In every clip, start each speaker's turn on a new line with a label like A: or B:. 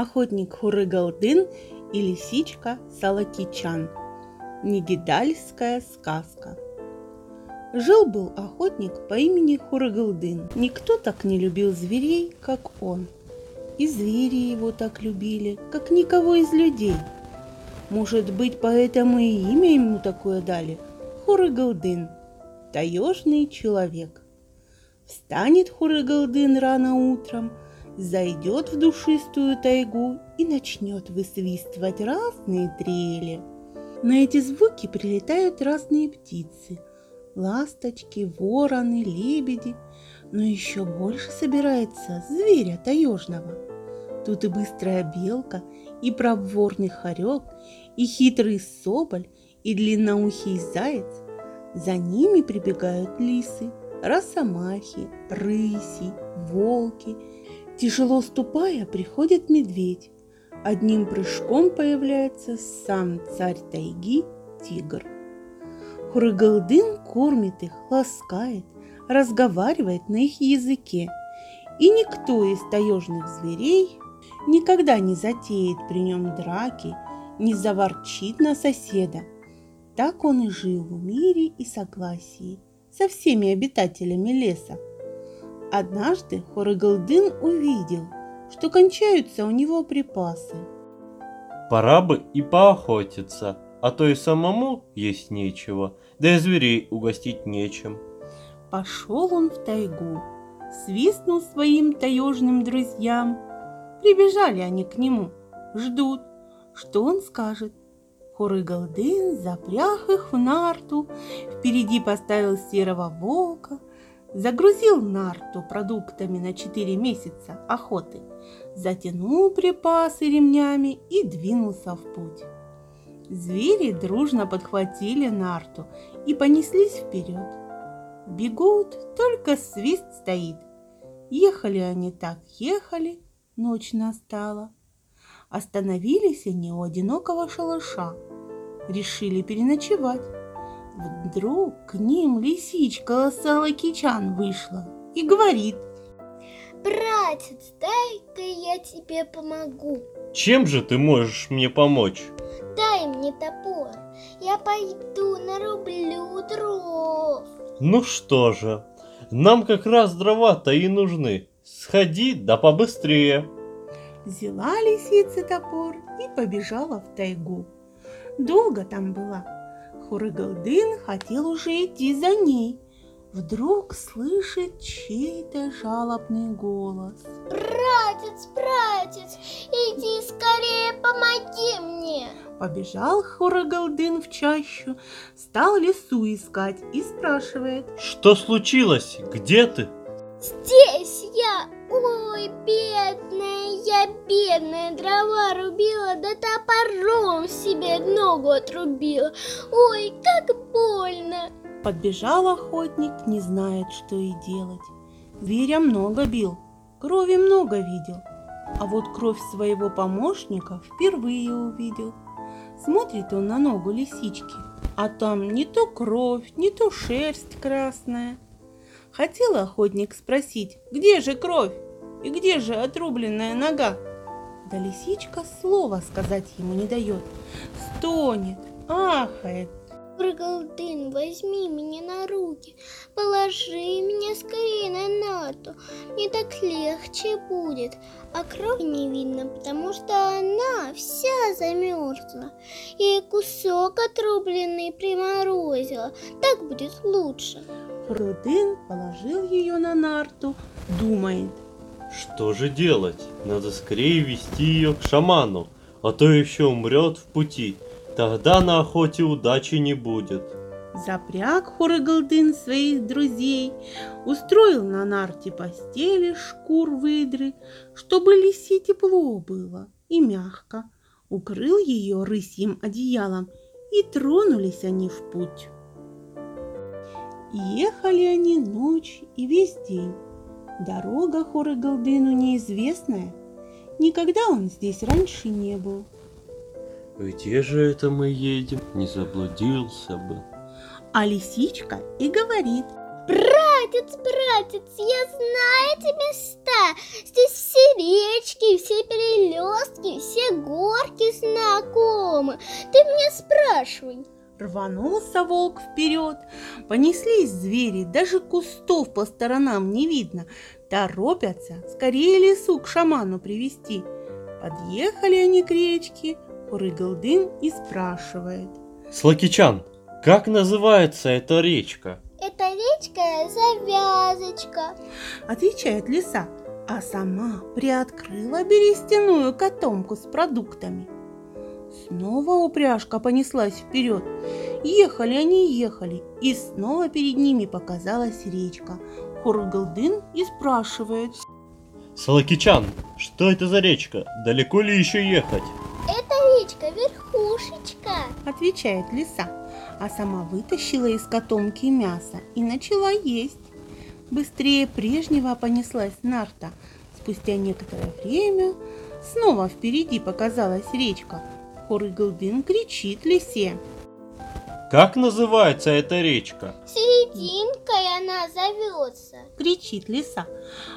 A: охотник Хурыгалдын и лисичка Салакичан. Негидальская сказка. Жил-был охотник по имени Хурыгалдын. Никто так не любил зверей, как он. И звери его так любили, как никого из людей. Может быть, поэтому и имя ему такое дали – Хурыгалдын, таежный человек. Встанет Хурыгалдын рано утром – зайдет в душистую тайгу и начнет высвистывать разные трели. На эти звуки прилетают разные птицы – ласточки, вороны, лебеди, но еще больше собирается зверя таежного. Тут и быстрая белка, и проворный хорек, и хитрый соболь, и длинноухий заяц. За ними прибегают лисы, росомахи, рыси, волки – Тяжело ступая, приходит медведь. Одним прыжком появляется сам царь тайги – тигр. Хурыгалдын кормит их, ласкает, разговаривает на их языке. И никто из таежных зверей никогда не затеет при нем драки, не заворчит на соседа. Так он и жил в мире и согласии со всеми обитателями леса. Однажды Хорыгалдын увидел, что кончаются у него припасы.
B: Пора бы и поохотиться, а то и самому есть нечего, да и зверей угостить нечем.
A: Пошел он в тайгу, свистнул своим таежным друзьям. Прибежали они к нему, ждут, что он скажет. Хорыгалдын запряг их в нарту, впереди поставил серого волка, загрузил нарту продуктами на 4 месяца охоты, затянул припасы ремнями и двинулся в путь. Звери дружно подхватили нарту и понеслись вперед. Бегут, только свист стоит. Ехали они так, ехали, ночь настала. Остановились они у одинокого шалаша. Решили переночевать. Вдруг к ним лисичка Салакичан вышла и говорит.
C: Братец, дай-ка я тебе помогу.
B: Чем же ты можешь мне помочь?
C: Дай мне топор, я пойду нарублю дров.
B: Ну что же, нам как раз дрова-то и нужны. Сходи, да побыстрее.
A: Взяла лисица топор и побежала в тайгу. Долго там была, Хурыгалдын хотел уже идти за ней. Вдруг слышит чей-то жалобный голос.
C: Братец, братец, иди скорее, помоги мне.
A: Побежал Хурыгалдын в чащу, стал лесу искать и спрашивает.
B: Что случилось? Где ты?
C: Здесь я, ой, бедная, я бедная, дрова рубила, да топором себе ногу отрубила. Ой, как больно.
A: Подбежал охотник, не знает, что и делать. Зверя много бил, крови много видел, а вот кровь своего помощника впервые увидел. Смотрит он на ногу лисички, а там не то кровь, не то шерсть красная – Хотел охотник спросить, где же кровь и где же отрубленная нога? Да лисичка слова сказать ему не дает. Стонет, ахает.
C: Проголдын, возьми меня на руки, положи меня скорее на нату. Мне так легче будет, а крови не видно, потому что она вся замерзла. И кусок отрубленный приморозила. Так будет лучше.
A: Рудын положил ее на нарту, думает.
B: Что же делать? Надо скорее вести ее к шаману, а то еще умрет в пути. Тогда на охоте удачи не будет.
A: Запряг Хорыгалдын своих друзей, устроил на нарте постели шкур выдры, чтобы лисе тепло было и мягко, укрыл ее рысьим одеялом, и тронулись они в путь. Ехали они ночь и весь день. Дорога Хорыгалдыну неизвестная. Никогда он здесь раньше не был.
B: Где же это мы едем? Не заблудился бы.
A: А лисичка и говорит.
C: Братец, братец, я знаю эти места. Здесь все речки, все перелесты речки все горки знакомы. Ты меня спрашивай.
A: Рванулся волк вперед, понеслись звери, даже кустов по сторонам не видно. Торопятся скорее лесу к шаману привести. Подъехали они к речке, Хурыгалдын и спрашивает.
B: Слакичан, как называется эта речка?
C: Это речка Завязочка.
A: Отвечает лиса, а сама приоткрыла берестяную котомку с продуктами. Снова упряжка понеслась вперед. Ехали они, ехали, и снова перед ними показалась речка. Хургалдын и спрашивает.
B: Салакичан, что это за речка? Далеко ли еще ехать?
C: Это речка Верхушечка.
A: Отвечает лиса, а сама вытащила из котомки мясо и начала есть. Быстрее прежнего понеслась нарта. Спустя некоторое время снова впереди показалась речка. Хурыгалдын кричит лисе.
B: Как называется эта речка?
C: Серединкой она зовется.
A: кричит лиса,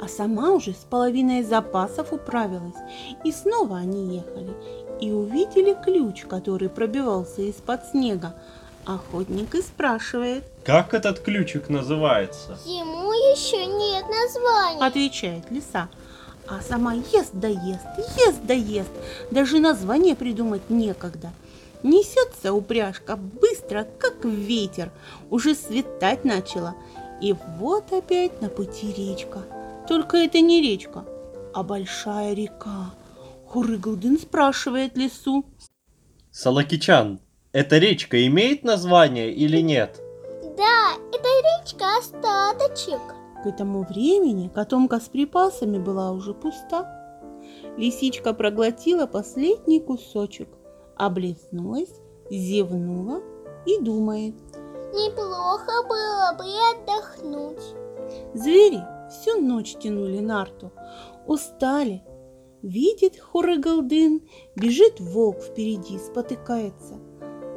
A: а сама уже с половиной запасов управилась. И снова они ехали и увидели ключ, который пробивался из-под снега. Охотник и спрашивает,
B: Как этот ключик называется?
C: Ему еще нет названия.
A: отвечает лиса, а сама ест да ест, ест да ест, даже название придумать некогда. Несется упряжка быстро, как ветер, уже светать начало. И вот опять на пути речка. Только это не речка, а большая река. Хурыгалдын спрашивает лису.
B: Салакичан, эта речка имеет название или нет?
C: Да, это речка Остаточек.
A: К этому времени котомка с припасами была уже пуста. Лисичка проглотила последний кусочек, облизнулась, зевнула и думает.
C: Неплохо было бы отдохнуть.
A: Звери всю ночь тянули нарту, устали. Видит Хурыгалдын, бежит волк впереди, спотыкается.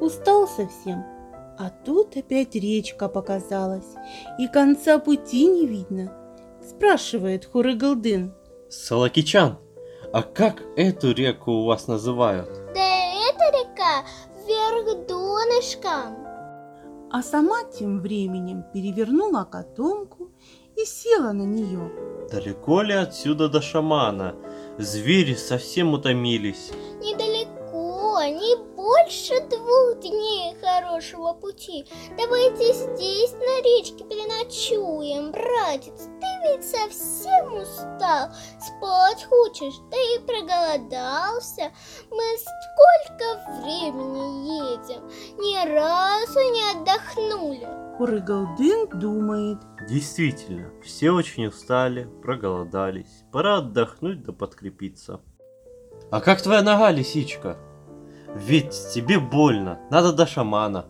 A: Устал совсем, а тут опять речка показалась, и конца пути не видно. Спрашивает Хурыгалдын.
B: Салакичан, а как эту реку у вас называют?
C: Да эта река вверх донышком.
A: А сама тем временем перевернула котомку и села на нее.
B: Далеко ли отсюда до шамана? Звери совсем утомились.
C: Недалеко, не больше двух дней хорошего пути. Давайте здесь на речке переночуем, братец. Ты ведь совсем устал, спать хочешь, да и проголодался. Мы сколько времени едем, ни разу не отдохнули.
A: Хурыгалдын думает.
B: Действительно, все очень устали, проголодались. Пора отдохнуть да подкрепиться. А как твоя нога, лисичка? Ведь тебе больно, надо до шамана.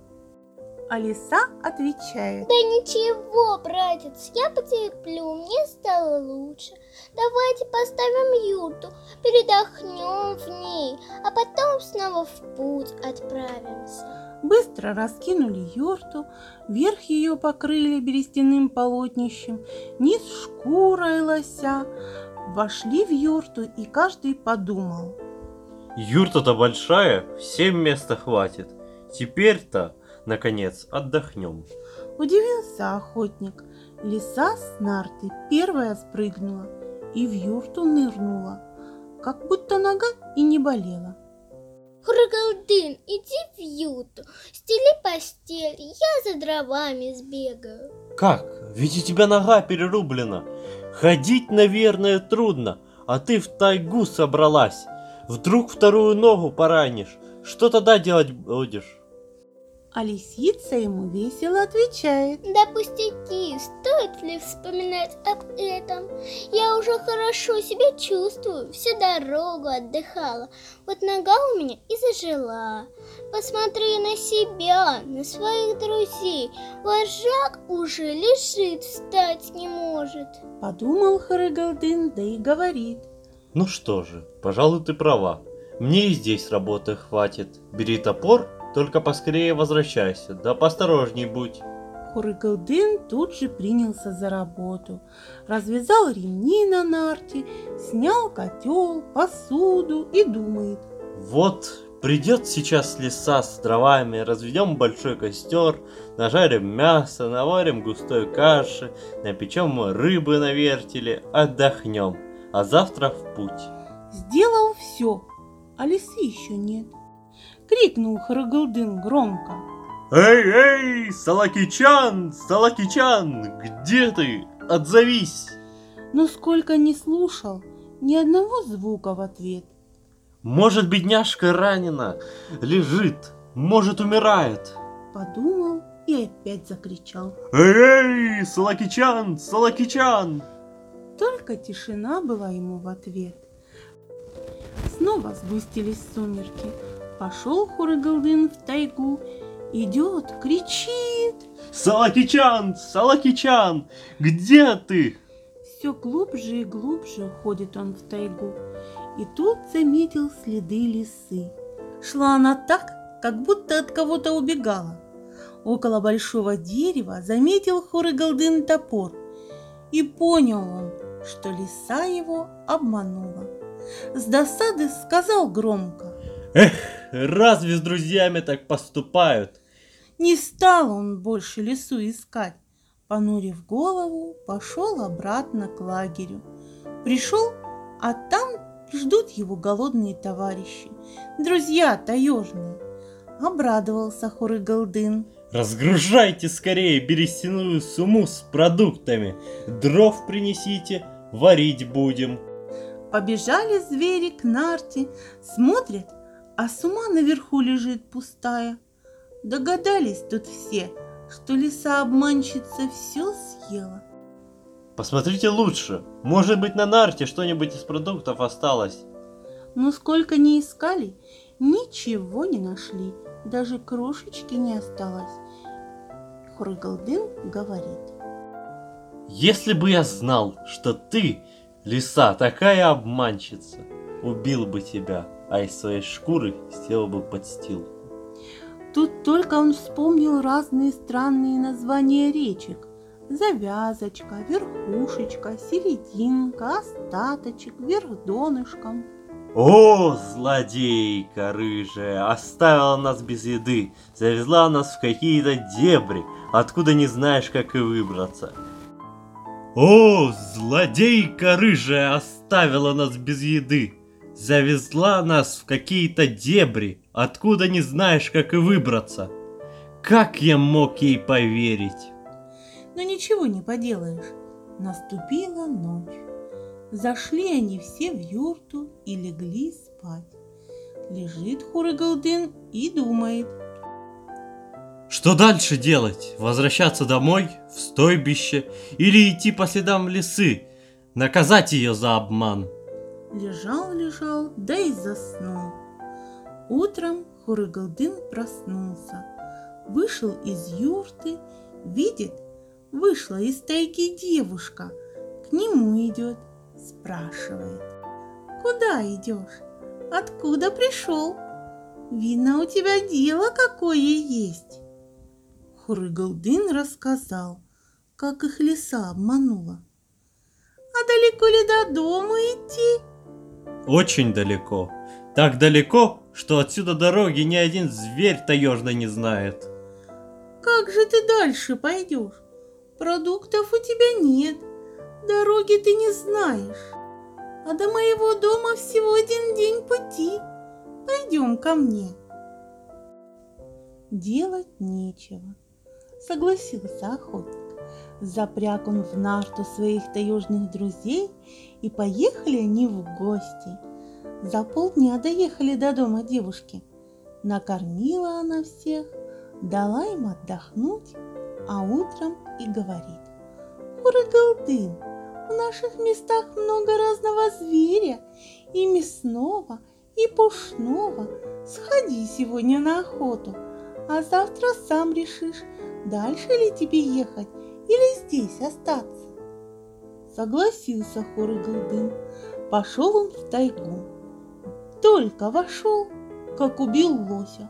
A: А лиса отвечает.
C: Да ничего, братец, я потерплю, мне стало лучше. Давайте поставим юрту, передохнем в ней, а потом снова в путь отправимся.
A: Быстро раскинули юрту, верх ее покрыли берестяным полотнищем, низ шкурой лося. Вошли в юрту, и каждый подумал.
B: Юрта-то большая, всем места хватит. Теперь-то, наконец, отдохнем.
A: Удивился охотник. Лиса с нарты первая спрыгнула и в юрту нырнула, как будто нога и не болела.
C: Хургалдын, иди в юту, стели постель, я за дровами сбегаю.
B: Как? Ведь у тебя нога перерублена. Ходить, наверное, трудно, а ты в тайгу собралась. Вдруг вторую ногу поранишь. Что тогда делать будешь?
A: А лисица ему весело отвечает.
C: Да пустяки, стоит ли вспоминать об этом? Я уже хорошо себя чувствую, всю дорогу отдыхала. Вот нога у меня и зажила. Посмотри на себя, на своих друзей. Вожак уже лежит, встать не может.
A: Подумал Харыгалдын, да и говорит.
B: Ну что же, пожалуй, ты права. Мне и здесь работы хватит. Бери топор, только поскорее возвращайся, да поосторожней будь.
A: Хурыгалдын тут же принялся за работу. Развязал ремни на нарте, снял котел, посуду и думает.
B: Вот придет сейчас леса с дровами, разведем большой костер, нажарим мясо, наварим густой каши, напечем рыбы на вертеле, отдохнем, а завтра в путь.
A: Сделал все, а лисы еще нет. Крикнул Харыгалдын громко.
B: Эй, эй, Салакичан, Салакичан, где ты? Отзовись!
A: Но сколько не слушал, ни одного звука в ответ.
B: Может, бедняжка ранена, лежит, может, умирает.
A: Подумал и опять закричал.
B: Эй, эй, Салакичан, Салакичан!
A: Только тишина была ему в ответ. Снова сгустились сумерки. Пошел Хурыгалдын в тайгу идет, кричит.
B: Салакичан, Салакичан, где ты?
A: Все глубже и глубже уходит он в тайгу. И тут заметил следы лисы. Шла она так, как будто от кого-то убегала. Около большого дерева заметил Хурыгалдын топор. И понял он, что лиса его обманула. С досады сказал громко.
B: Эх, разве с друзьями так поступают?
A: Не стал он больше лесу искать. Понурив голову, пошел обратно к лагерю. Пришел, а там ждут его голодные товарищи, друзья таежные. Обрадовался Хурыгалдын.
B: Разгружайте скорее берестяную сумму с продуктами. Дров принесите, варить будем.
A: Побежали звери к нарте, смотрят, а сума наверху лежит пустая. Догадались тут все, что лиса обманщица все съела.
B: Посмотрите лучше. Может быть, на нарте что-нибудь из продуктов осталось.
A: Но сколько ни искали, ничего не нашли. Даже крошечки не осталось. Хурыгалдын говорит.
B: Если бы я знал, что ты, лиса, такая обманщица, убил бы тебя, а из своей шкуры сделал бы подстилку.
A: Тут только он вспомнил разные странные названия речек. Завязочка, верхушечка, серединка, остаточек, вверх донышком.
B: О, злодейка рыжая, оставила нас без еды, завезла нас в какие-то дебри, откуда не знаешь, как и выбраться. О, злодейка рыжая, оставила нас без еды, завезла нас в какие-то дебри, откуда не знаешь, как и выбраться. Как я мог ей поверить?
A: Но ничего не поделаешь. Наступила ночь. Зашли они все в юрту и легли спать. Лежит Хурыгалдын и думает.
B: Что дальше делать? Возвращаться домой, в стойбище, или идти по следам лисы, наказать ее за обман?
A: Лежал, лежал, да и заснул. Утром Хурыгалдын проснулся, вышел из юрты, видит, вышла из тайги девушка, к нему идет, спрашивает. Куда идешь? Откуда пришел? Видно, у тебя дело какое есть. Хурыгалдын рассказал, как их лиса обманула. А далеко ли до дома идти?
B: Очень далеко. Так далеко, что отсюда дороги ни один зверь таежный не знает.
A: Как же ты дальше пойдешь? Продуктов у тебя нет, дороги ты не знаешь. А до моего дома всего один день пути. Пойдем ко мне. Делать нечего, согласился охотник. Запряг он в нарту своих таежных друзей, и поехали они в гости. За полдня доехали до дома девушки. Накормила она всех, дала им отдохнуть, а утром и говорит. Хурыгалдын, в наших местах много разного зверя, и мясного, и пушного. Сходи сегодня на охоту, а завтра сам решишь, дальше ли тебе ехать или здесь остаться. Согласился Хурыгалдын. Пошел он в тайгу. Только вошел, как убил лося.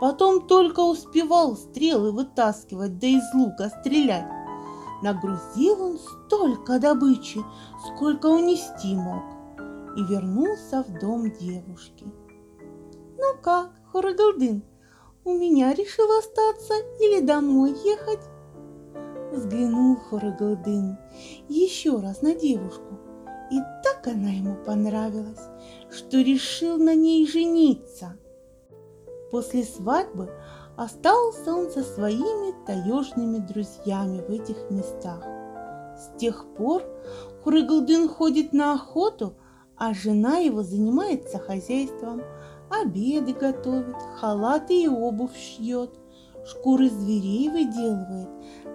A: Потом только успевал стрелы вытаскивать, да из лука стрелять. Нагрузил он столько добычи, сколько унести мог, и вернулся в дом девушки. «Ну как, Хурагалдын, у меня решил остаться или домой ехать?» Взглянул Хурагалдын еще раз на девушку, и так она ему понравилась, что решил на ней жениться. После свадьбы остался он со своими таежными друзьями в этих местах. С тех пор Хурыгалдын ходит на охоту, а жена его занимается хозяйством, обеды готовит, халаты и обувь шьет, шкуры зверей выделывает,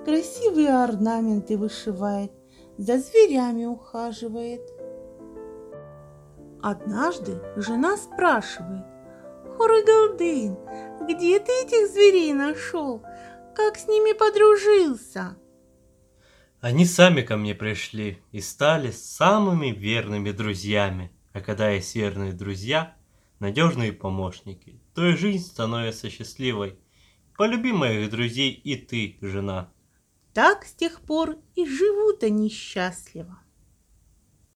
A: красивые орнаменты вышивает, за зверями ухаживает. Однажды жена спрашивает, Хурыгалдын, где ты этих зверей нашел? Как с ними подружился?
B: Они сами ко мне пришли и стали самыми верными друзьями. А когда есть верные друзья, надежные помощники, то и жизнь становится счастливой. Полюби моих друзей и ты, жена.
A: Так с тех пор и живут они счастливо.